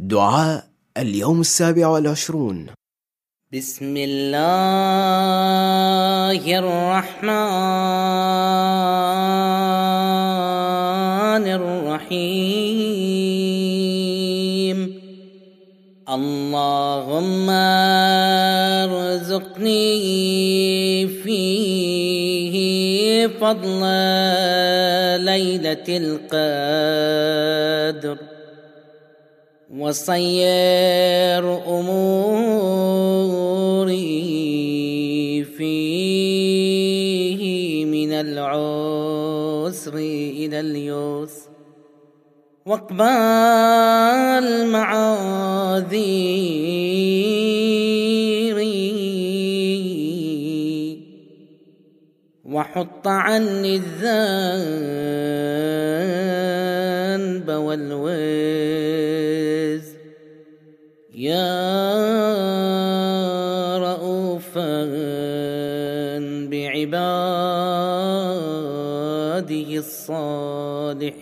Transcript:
دعاء اليوم السابع والعشرون. بسم الله الرحمن الرحيم. اللهم ارزقني فيه فضل ليلة القدر. وصير أموري فيه من العسر إلى اليسر واقبل معاذيري وحط عني الذنب والوز. يا رؤوفا بعباده الصالحين.